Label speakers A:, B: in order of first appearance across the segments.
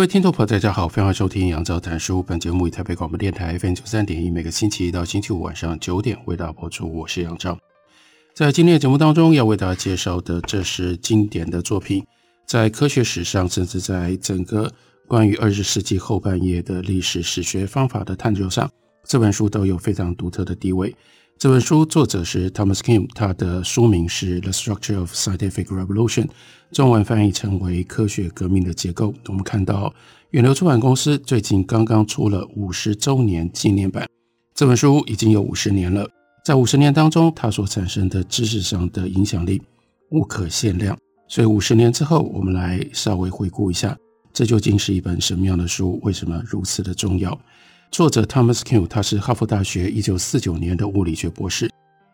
A: 各位听众朋友，大家好，欢迎收听杨照谈书。本节目以台北广播电台 FM 九三点一，每个星期一到星期五晚上九点为大家播出。我是杨照。在今天的节目当中，要为大家介绍的，这是经典的作品，在科学史上，甚至在整个关于二十世纪后半叶的历史史学方法的探究上，这本书都有非常独特的地位。这本书作者是 Thomas Kuhn，他的书名是《The Structure of Scientific Revolution》，中文翻译成为《科学革命的结构》。我们看到远流出版公司最近刚刚出了五十周年纪念版，这本书已经有五十年了，在五十年当中，它所产生的知识上的影响力无可限量。所以五十年之后，我们来稍微回顾一下，这究竟是一本什么样的书？为什么如此的重要？作者 Thomas kuh 他是哈佛大学一九四九年的物理学博士，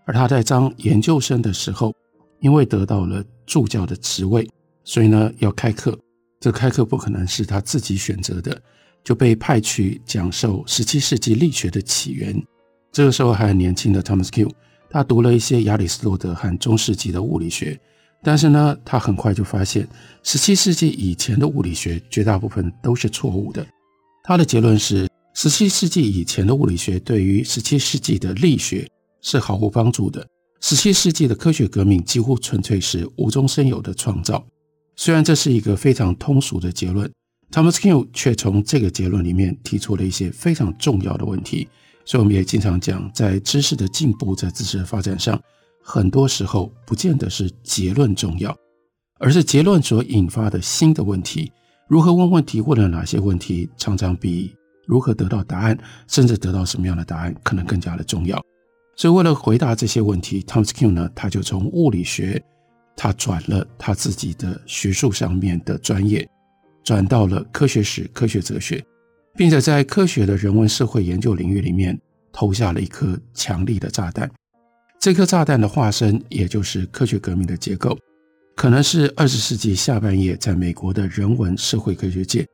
A: 而他在当研究生的时候，因为得到了助教的职位，所以呢要开课，这开课不可能是他自己选择的，就被派去讲授十七世纪力学的起源。这个时候还很年轻的 Thomas kuh 他读了一些亚里士多德和中世纪的物理学，但是呢，他很快就发现十七世纪以前的物理学绝大部分都是错误的。他的结论是。十七世纪以前的物理学对于十七世纪的力学是毫无帮助的。十七世纪的科学革命几乎纯粹是无中生有的创造。虽然这是一个非常通俗的结论，Thomas Kuhn 却从这个结论里面提出了一些非常重要的问题。所以我们也经常讲，在知识的进步，在知识的发展上，很多时候不见得是结论重要，而是结论所引发的新的问题。如何问问题，问了哪些问题，常常比如何得到答案，甚至得到什么样的答案，可能更加的重要。所以，为了回答这些问题，Thomas Kuhn 呢，他就从物理学，他转了他自己的学术上面的专业，转到了科学史、科学哲学，并且在科学的人文社会研究领域里面投下了一颗强力的炸弹。这颗炸弹的化身，也就是科学革命的结构，可能是二十世纪下半叶在美国的人文社会科学界。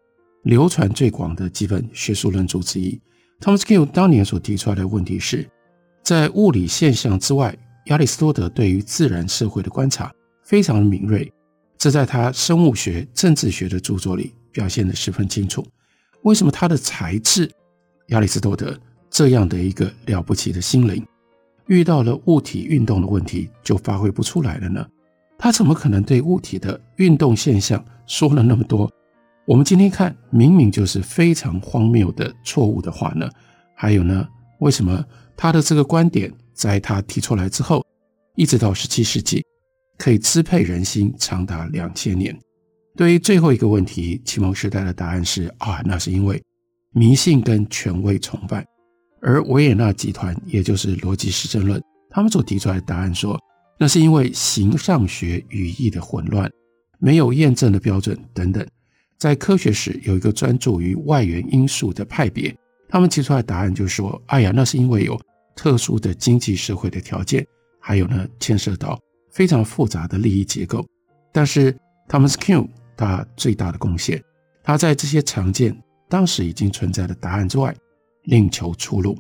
A: 流传最广的几本学术论著之一，Thomas Kuhn 当年所提出来的问题是，在物理现象之外，亚里士多德对于自然社会的观察非常敏锐，这在他生物学、政治学的著作里表现得十分清楚。为什么他的才智，亚里士多德这样的一个了不起的心灵，遇到了物体运动的问题就发挥不出来了呢？他怎么可能对物体的运动现象说了那么多？我们今天看，明明就是非常荒谬的错误的话呢？还有呢？为什么他的这个观点在他提出来之后，一直到十七世纪，可以支配人心长达两千年？对于最后一个问题，启蒙时代的答案是啊，那是因为迷信跟权威崇拜。而维也纳集团，也就是逻辑实证论，他们所提出来的答案说，那是因为形上学语义的混乱，没有验证的标准等等。在科学史有一个专注于外源因素的派别，他们提出来的答案就是说：“哎呀，那是因为有特殊的经济社会的条件，还有呢，牵涉到非常复杂的利益结构。”但是 Thomas Kuhn 他最大的贡献，他在这些常见当时已经存在的答案之外，另求出路，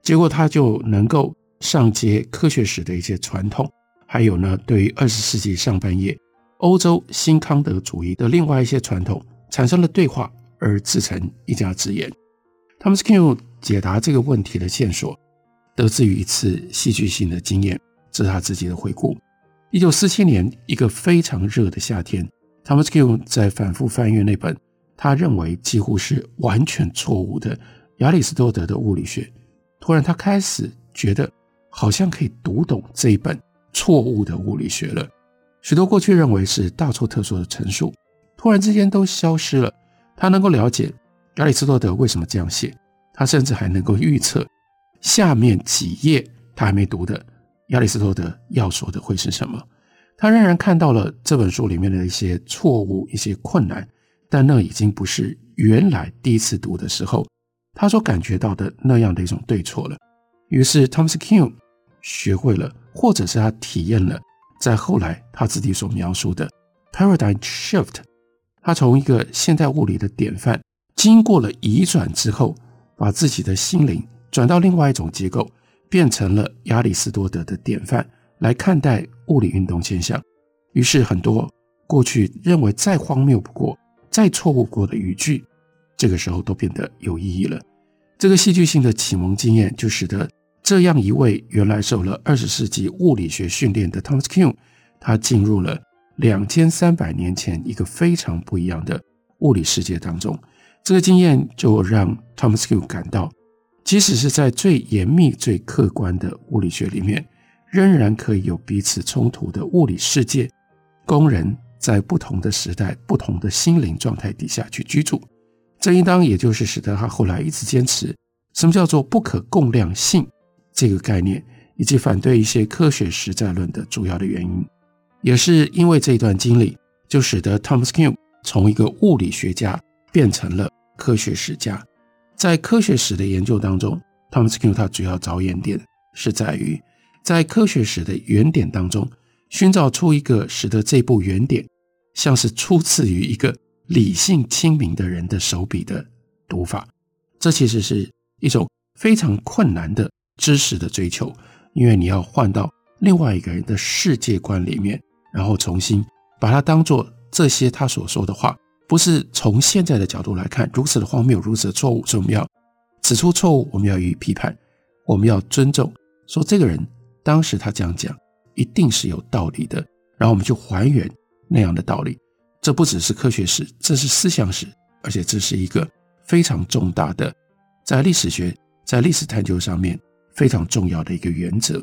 A: 结果他就能够上接科学史的一些传统，还有呢，对于二十世纪上半叶欧洲新康德主义的另外一些传统。产生了对话而自成一家之言。Thomas Kuhn 解答这个问题的线索，得自于一次戏剧性的经验，这是他自己的回顾。一九四七年，一个非常热的夏天，Thomas Kuhn 在反复翻阅那本他认为几乎是完全错误的亚里士多德的物理学。突然，他开始觉得好像可以读懂这一本错误的物理学了。许多过去认为是大错特错的陈述。突然之间都消失了。他能够了解亚里士多德为什么这样写，他甚至还能够预测下面几页他还没读的亚里士多德要说的会是什么。他仍然看到了这本书里面的一些错误、一些困难，但那已经不是原来第一次读的时候他所感觉到的那样的一种对错了。于是，Thomas Kuhn 学会了，或者是他体验了，在后来他自己所描述的 paradigm shift，他从一个现代物理的典范，经过了移转之后，把自己的心灵转到另外一种结构，变成了亚里士多德的典范来看待物理运动现象。于是，很多过去认为再荒谬不过、再错误过的语句，这个时候都变得有意义了。这个戏剧性的启蒙经验，就使得。这样一位原来受了二十世纪物理学训练的 Thomas Kuhn，他进入了两千三百年前一个非常不一样的物理世界当中。这个经验就让 tomski 感到，即使是在最严密、最客观的物理学里面，仍然可以有彼此冲突的物理世界，工人在不同的时代、不同的心灵状态底下去居住。这应当也就是使得他后来一直坚持什么叫做不可共量性。这个概念以及反对一些科学实在论的主要的原因，也是因为这一段经历，就使得 Thomas Kuhn 从一个物理学家变成了科学史家。在科学史的研究当中，Thomas Kuhn 他主要着眼点是在于在科学史的原点当中寻找出一个使得这部原点像是出自于一个理性清明的人的手笔的读法。这其实是一种非常困难的。知识的追求，因为你要换到另外一个人的世界观里面，然后重新把它当做这些他所说的话，不是从现在的角度来看如此的荒谬，如此的错误，所以我们要指出错误，我们要予以批判，我们要尊重，说这个人当时他这样讲一定是有道理的，然后我们就还原那样的道理。这不只是科学史，这是思想史，而且这是一个非常重大的在历史学、在历史探究上面。非常重要的一个原则。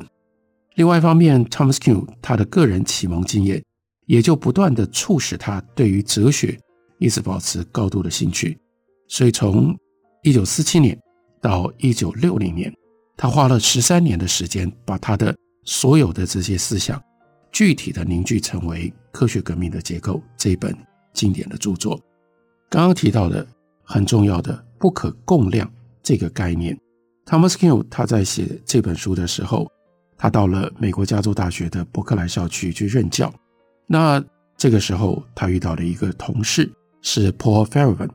A: 另外一方面，Thomas Kuhn 他的个人启蒙经验，也就不断地促使他对于哲学一直保持高度的兴趣。所以，从一九四七年到一九六零年，他花了十三年的时间，把他的所有的这些思想具体的凝聚成为《科学革命的结构》这一本经典的著作。刚刚提到的很重要的“不可共量”这个概念。Thomas Kuhn 他在写这本书的时候，他到了美国加州大学的伯克莱校区去任教。那这个时候，他遇到了一个同事，是 Paul Farabin。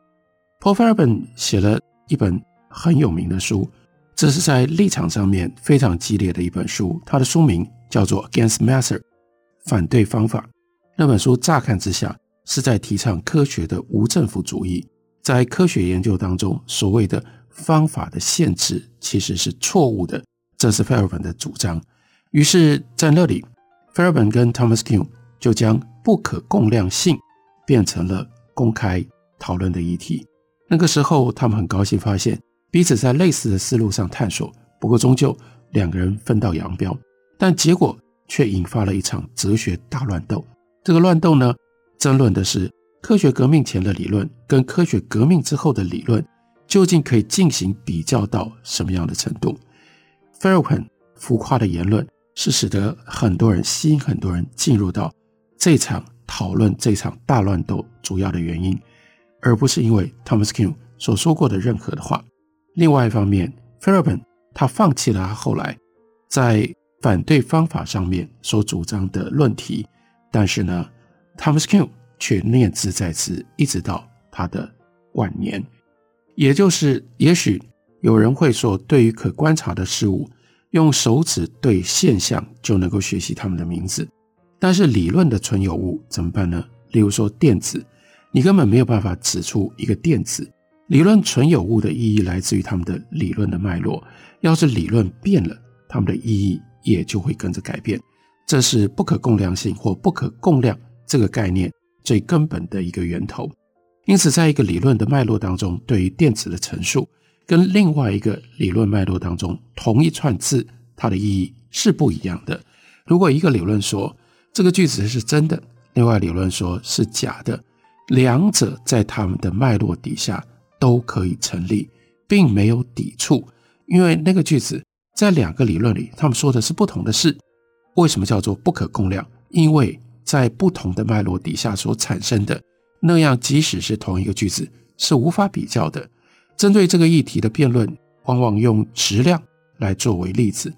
A: Paul Farabin 写了一本很有名的书，这是在立场上面非常激烈的一本书。它的书名叫做《Against Method》，反对方法。那本书乍看之下是在提倡科学的无政府主义，在科学研究当中所谓的。方法的限制其实是错误的，这是 Farabin 的主张。于是，在那里菲尔本跟 Thomas Kuhn 就将不可共量性变成了公开讨论的议题。那个时候，他们很高兴发现彼此在类似的思路上探索。不过，终究两个人分道扬镳，但结果却引发了一场哲学大乱斗。这个乱斗呢，争论的是科学革命前的理论跟科学革命之后的理论。究竟可以进行比较到什么样的程度？Farabin 浮夸的言论是使得很多人吸引很多人进入到这场讨论、这场大乱斗主要的原因，而不是因为 Thomas Kuhn 所说过的任何的话。另外一方面，Farabin 他放弃了他后来在反对方法上面所主张的论题，但是呢，Thomas Kuhn 却念兹在兹，一直到他的晚年。也就是，也许有人会说，对于可观察的事物，用手指对现象就能够学习它们的名字。但是理论的存有物怎么办呢？例如说电子，你根本没有办法指出一个电子。理论存有物的意义来自于它们的理论的脉络。要是理论变了，它们的意义也就会跟着改变。这是不可共量性或不可共量这个概念最根本的一个源头。因此，在一个理论的脉络当中，对于电子的陈述，跟另外一个理论脉络当中同一串字，它的意义是不一样的。如果一个理论说这个句子是真的，另外理论说是假的，两者在他们的脉络底下都可以成立，并没有抵触，因为那个句子在两个理论里，他们说的是不同的事。为什么叫做不可共量？因为在不同的脉络底下所产生的，那样即使是同一个句子是无法比较的。针对这个议题的辩论，往往用质量来作为例子。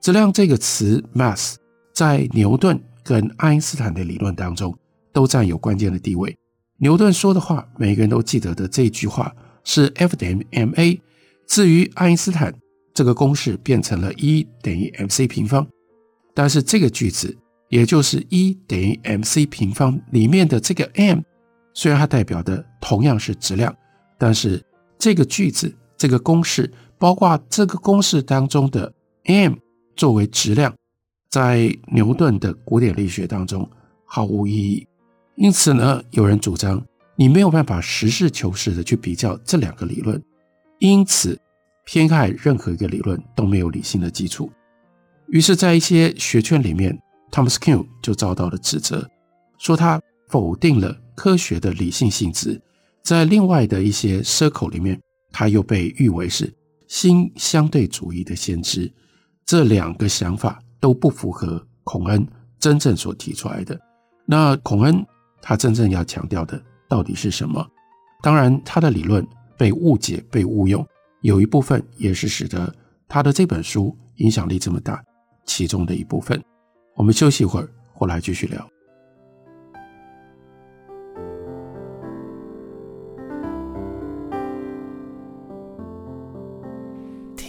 A: 质量这个词，mass，在牛顿跟爱因斯坦的理论当中都占有关键的地位。牛顿说的话，每个人都记得的这句话是 F 等于 ma。至于爱因斯坦，这个公式变成了 E 等于 mc 平方。但是这个句子，也就是 E 等于 mc 平方里面的这个 m，虽然它代表的同样是质量，但是这个句子这个公式，包括这个公式当中的 m 作为质量，在牛顿的古典力学当中毫无意义。因此呢，有人主张你没有办法实事求是的去比较这两个理论，因此偏爱任何一个理论都没有理性的基础。于是，在一些学圈里面，Thomas Kuhn 就遭到了指责，说他否定了科学的理性性质。在另外的一些 circle 里面，他又被誉为是新相对主义的先知。这两个想法都不符合孔恩真正所提出来的。那孔恩。他真正要强调的到底是什么？当然，他的理论被误解、被误用，有一部分也是使得他的这本书影响力这么大，其中的一部分。我们休息一会儿，回来继续聊。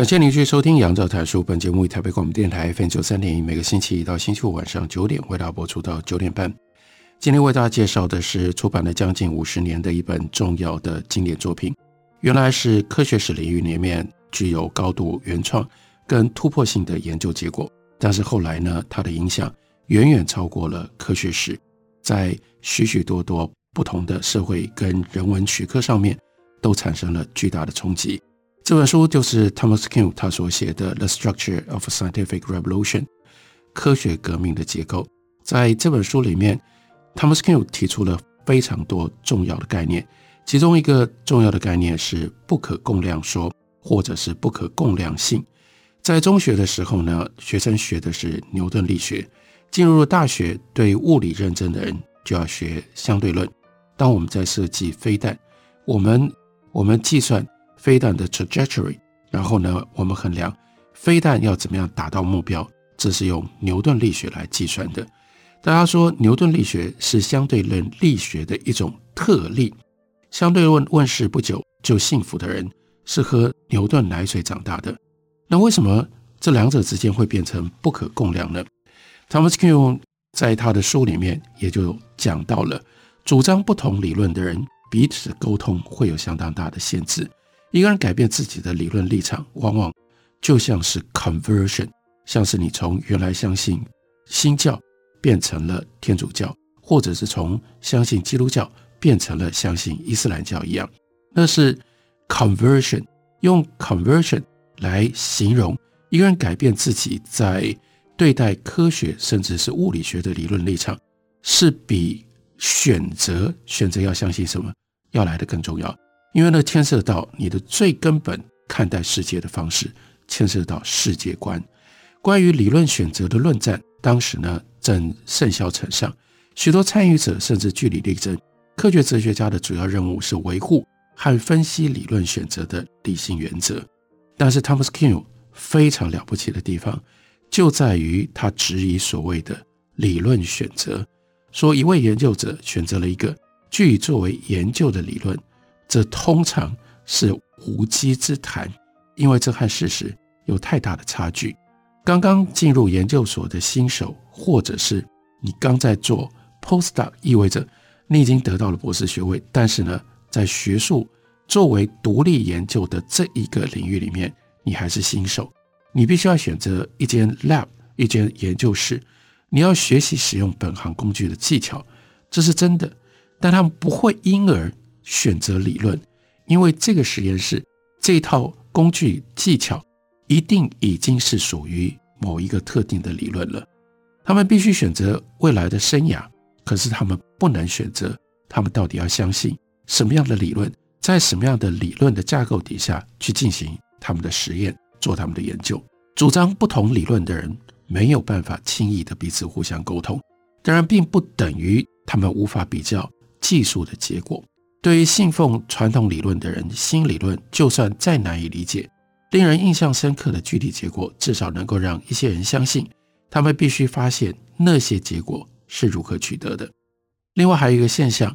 A: 感谢您继续收听《杨照谈书》。本节目以台北广播电台 FM 九三点一，每个星期一到星期五晚上九点为大家播出到九点半。今天为大家介绍的是出版了将近五十年的一本重要的经典作品，原来是科学史领域里面具有高度原创跟突破性的研究结果，但是后来呢，它的影响远远超过了科学史，在许许多多不同的社会跟人文学科上面都产生了巨大的冲击。这本书就是 Thomas Kuhn 他所写的《The Structure of Scientific Revolution》科学革命的结构。在这本书里面，Thomas Kuhn 提出了非常多重要的概念，其中一个重要的概念是不可共量说，或者是不可共量性。在中学的时候呢，学生学的是牛顿力学；进入了大学，对物理认真的人就要学相对论。当我们在设计飞弹，我们我们计算。飞弹的 trajectory，然后呢，我们衡量飞弹要怎么样达到目标，这是用牛顿力学来计算的。大家说牛顿力学是相对论力学的一种特例。相对论问世不久就幸福的人是喝牛顿奶水长大的。那为什么这两者之间会变成不可共量呢？Thomas Kuhn 在他的书里面也就讲到了，主张不同理论的人彼此沟通会有相当大的限制。一个人改变自己的理论立场，往往就像是 conversion，像是你从原来相信新教变成了天主教，或者是从相信基督教变成了相信伊斯兰教一样。那是 conversion，用 conversion 来形容一个人改变自己在对待科学甚至是物理学的理论立场，是比选择选择要相信什么要来得更重要。因为呢，牵涉到你的最根本看待世界的方式，牵涉到世界观。关于理论选择的论战，当时呢正甚嚣尘上，许多参与者甚至据理力争。科学哲学家的主要任务是维护和分析理论选择的理性原则。但是 Thomas Kuhn 非常了不起的地方，就在于他质疑所谓的理论选择，说一位研究者选择了一个据以作为研究的理论。这通常是无稽之谈，因为这和事实有太大的差距。刚刚进入研究所的新手，或者是你刚在做 postdoc，意味着你已经得到了博士学位，但是呢，在学术作为独立研究的这一个领域里面，你还是新手，你必须要选择一间 lab，一间研究室，你要学习使用本行工具的技巧，这是真的。但他们不会因而选择理论，因为这个实验室这套工具技巧一定已经是属于某一个特定的理论了。他们必须选择未来的生涯，可是他们不能选择他们到底要相信什么样的理论，在什么样的理论的架构底下去进行他们的实验，做他们的研究。主张不同理论的人没有办法轻易的彼此互相沟通，当然并不等于他们无法比较。技术的结果，对于信奉传统理论的人，新理论就算再难以理解，令人印象深刻的具体结果，至少能够让一些人相信，他们必须发现那些结果是如何取得的。另外还有一个现象，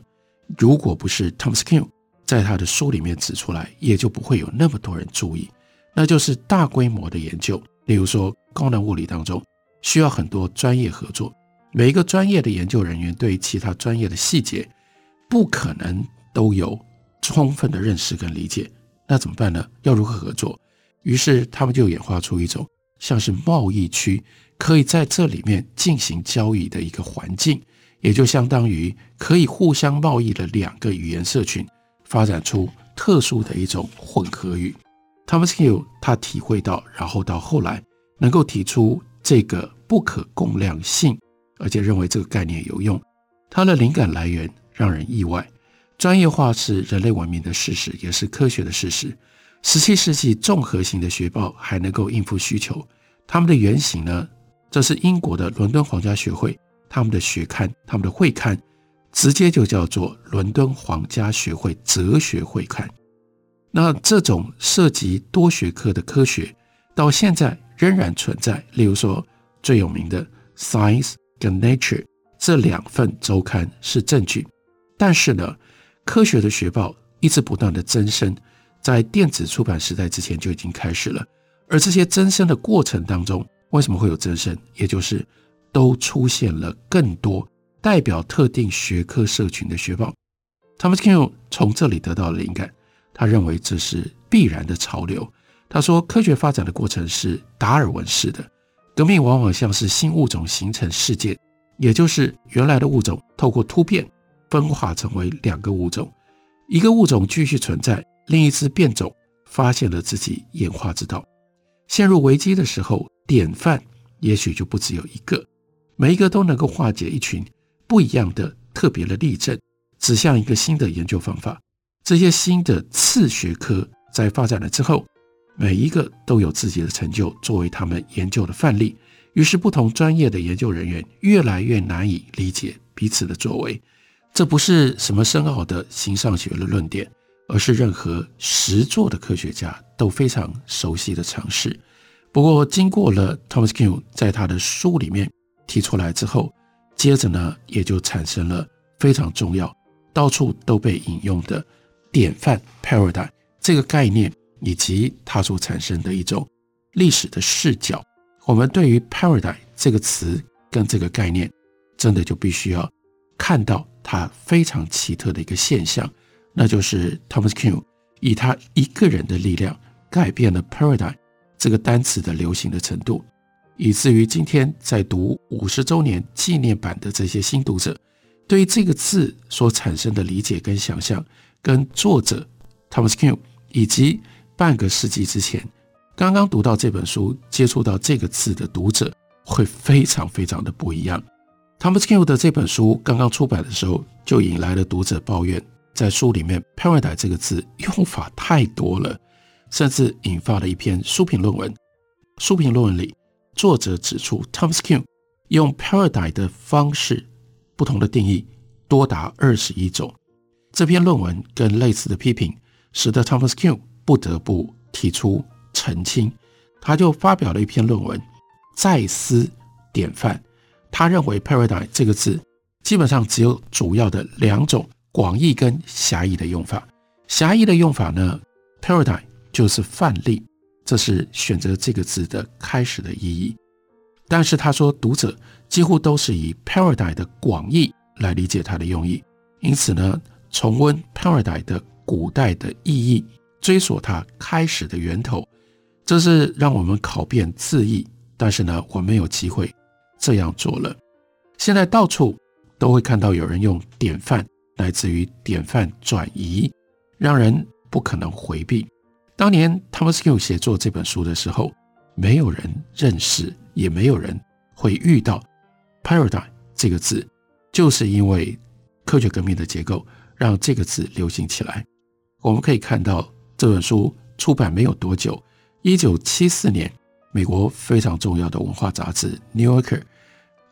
A: 如果不是 Thomas Kuhn 在他的书里面指出来，也就不会有那么多人注意，那就是大规模的研究，例如说高能物理当中，需要很多专业合作，每一个专业的研究人员对其他专业的细节。不可能都有充分的认识跟理解，那怎么办呢？要如何合作？于是他们就演化出一种像是贸易区，可以在这里面进行交易的一个环境，也就相当于可以互相贸易的两个语言社群，发展出特殊的一种混合语。，Thomaskill 他体会到，然后到后来能够提出这个不可共量性，而且认为这个概念有用。他的灵感来源。让人意外，专业化是人类文明的事实，也是科学的事实。十七世纪综合型的学报还能够应付需求，他们的原型呢？这是英国的伦敦皇家学会，他们的学刊，他们的会刊，直接就叫做伦敦皇家学会哲学会刊。那这种涉及多学科的科学，到现在仍然存在。例如说，最有名的《Science》跟《Nature》这两份周刊是证据。但是呢，科学的学报一直不断的增生，在电子出版时代之前就已经开始了。而这些增生的过程当中，为什么会有增生？也就是都出现了更多代表特定学科社群的学报。Thomas Kuhn 从这里得到了灵感，他认为这是必然的潮流。他说，科学发展的过程是达尔文式的，革命往往像是新物种形成事件，也就是原来的物种透过突变。分化成为两个物种，一个物种继续存在，另一只变种发现了自己演化之道。陷入危机的时候，典范也许就不只有一个，每一个都能够化解一群不一样的特别的例证，指向一个新的研究方法。这些新的次学科在发展了之后，每一个都有自己的成就作为他们研究的范例。于是，不同专业的研究人员越来越难以理解彼此的作为。这不是什么深奥的形上学的论点，而是任何实作的科学家都非常熟悉的常识。不过，经过了 Thomas Kuhn 在他的书里面提出来之后，接着呢，也就产生了非常重要、到处都被引用的典范 paradigm 这个概念，以及它所产生的一种历史的视角。我们对于 paradigm 这个词跟这个概念，真的就必须要看到。他非常奇特的一个现象，那就是 Thomas Kuhn 以他一个人的力量改变了 paradigm 这个单词的流行的程度，以至于今天在读五十周年纪念版的这些新读者，对于这个字所产生的理解跟想象，跟作者 Thomas Kuhn 以及半个世纪之前刚刚读到这本书接触到这个字的读者，会非常非常的不一样。Thomas Kuhn 的这本书刚刚出版的时候，就引来了读者抱怨，在书里面 “paradigm” 这个字用法太多了，甚至引发了一篇书评论文。书评论文里，作者指出，Thomas Kuhn 用 “paradigm” 的方式，不同的定义多达二十一种。这篇论文跟类似的批评，使得 Thomas Kuhn 不得不提出澄清。他就发表了一篇论文，再思典范。他认为 “paradigm” 这个字基本上只有主要的两种广义跟狭义的用法。狭义的用法呢，“paradigm” 就是范例，这是选择这个字的开始的意义。但是他说，读者几乎都是以 “paradigm” 的广义来理解它的用意，因此呢，重温 “paradigm” 的古代的意义，追索它开始的源头，这是让我们考辨字义。但是呢，我没有机会这样做了。现在到处都会看到有人用典范，来自于典范转移，让人不可能回避。当年 Thomas Kuhn 写作这本书的时候，没有人认识，也没有人会遇到 paradigm 这个字，就是因为科学革命的结构让这个字流行起来。我们可以看到这本书出版没有多久，一九七四年。美国非常重要的文化杂志《New Yorker》，《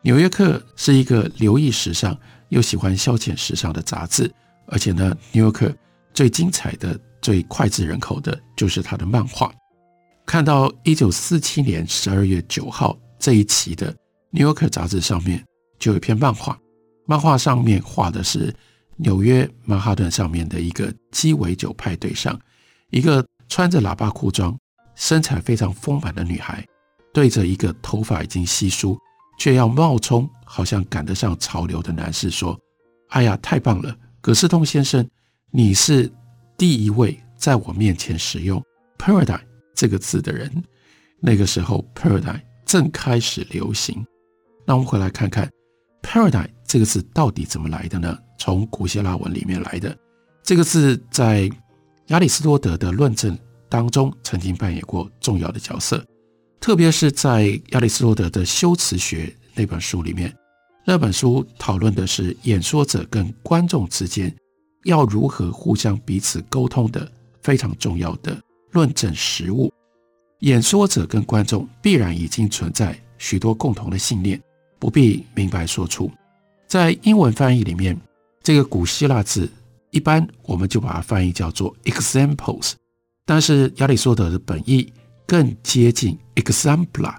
A: 纽约客》是一个留意时尚又喜欢消遣时尚的杂志，而且呢，《New Yorker》最精彩的、最脍炙人口的就是他的漫画。看到一九四七年十二月九号这一期的《New Yorker》杂志上面，就有一篇漫画，漫画上面画的是纽约曼哈顿上面的一个鸡尾酒派对上，一个穿着喇叭裤装。身材非常丰满的女孩，对着一个头发已经稀疏却要冒充好像赶得上潮流的男士说：“哎呀，太棒了，葛斯通先生，你是第一位在我面前使用 ‘paradigm’ 这个字的人。”那个时候，“paradigm” 正开始流行。那我们回来看看 “paradigm” 这个字到底怎么来的呢？从古希腊文里面来的。这个字在亚里士多德的论证。当中曾经扮演过重要的角色，特别是在亚里士多德的《修辞学》那本书里面，那本书讨论的是演说者跟观众之间要如何互相彼此沟通的非常重要的论证实物。演说者跟观众必然已经存在许多共同的信念，不必明白说出。在英文翻译里面，这个古希腊字一般我们就把它翻译叫做 examples。但是亚里士多德的本意更接近 exemplar，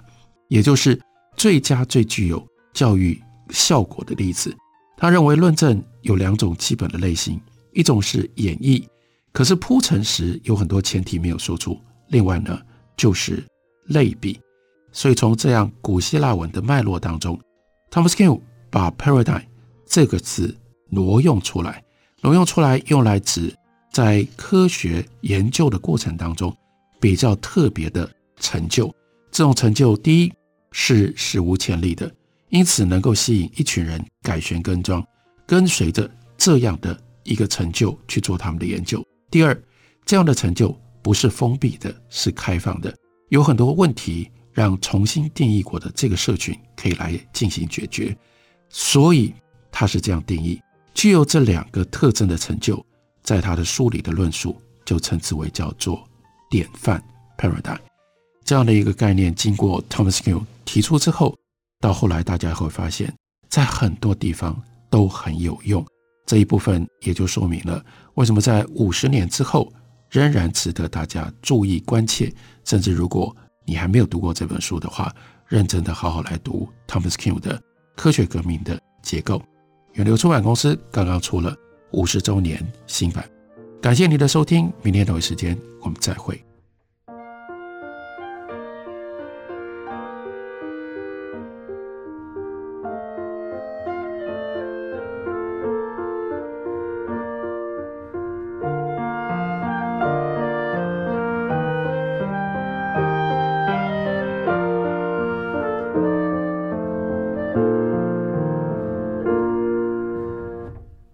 A: 也就是最佳、最具有教育效果的例子。他认为论证有两种基本的类型，一种是演绎，可是铺陈时有很多前提没有说出；另外呢，就是类比。所以从这样古希腊文的脉络当中，Thomas Kuhn 把 paradigm 这个词挪用出来，挪用出来用来指。在科学研究的过程当中，比较特别的成就，这种成就第一是史无前例的，因此能够吸引一群人改弦更张，跟随着这样的一个成就去做他们的研究。第二，这样的成就不是封闭的，是开放的，有很多问题让重新定义过的这个社群可以来进行解决，所以他是这样定义，具有这两个特征的成就。在他的书里的论述就称之为叫做典范 paradigm 这样的一个概念，经过 Thomas Kuhn 提出之后，到后来大家会发现，在很多地方都很有用。这一部分也就说明了为什么在五十年之后仍然值得大家注意关切。甚至如果你还没有读过这本书的话，认真的好好来读 Thomas Kuhn 的《科学革命的结构》。远流出版公司刚刚出了。五十周年新版，感谢你的收听，明天同一时间我们再会。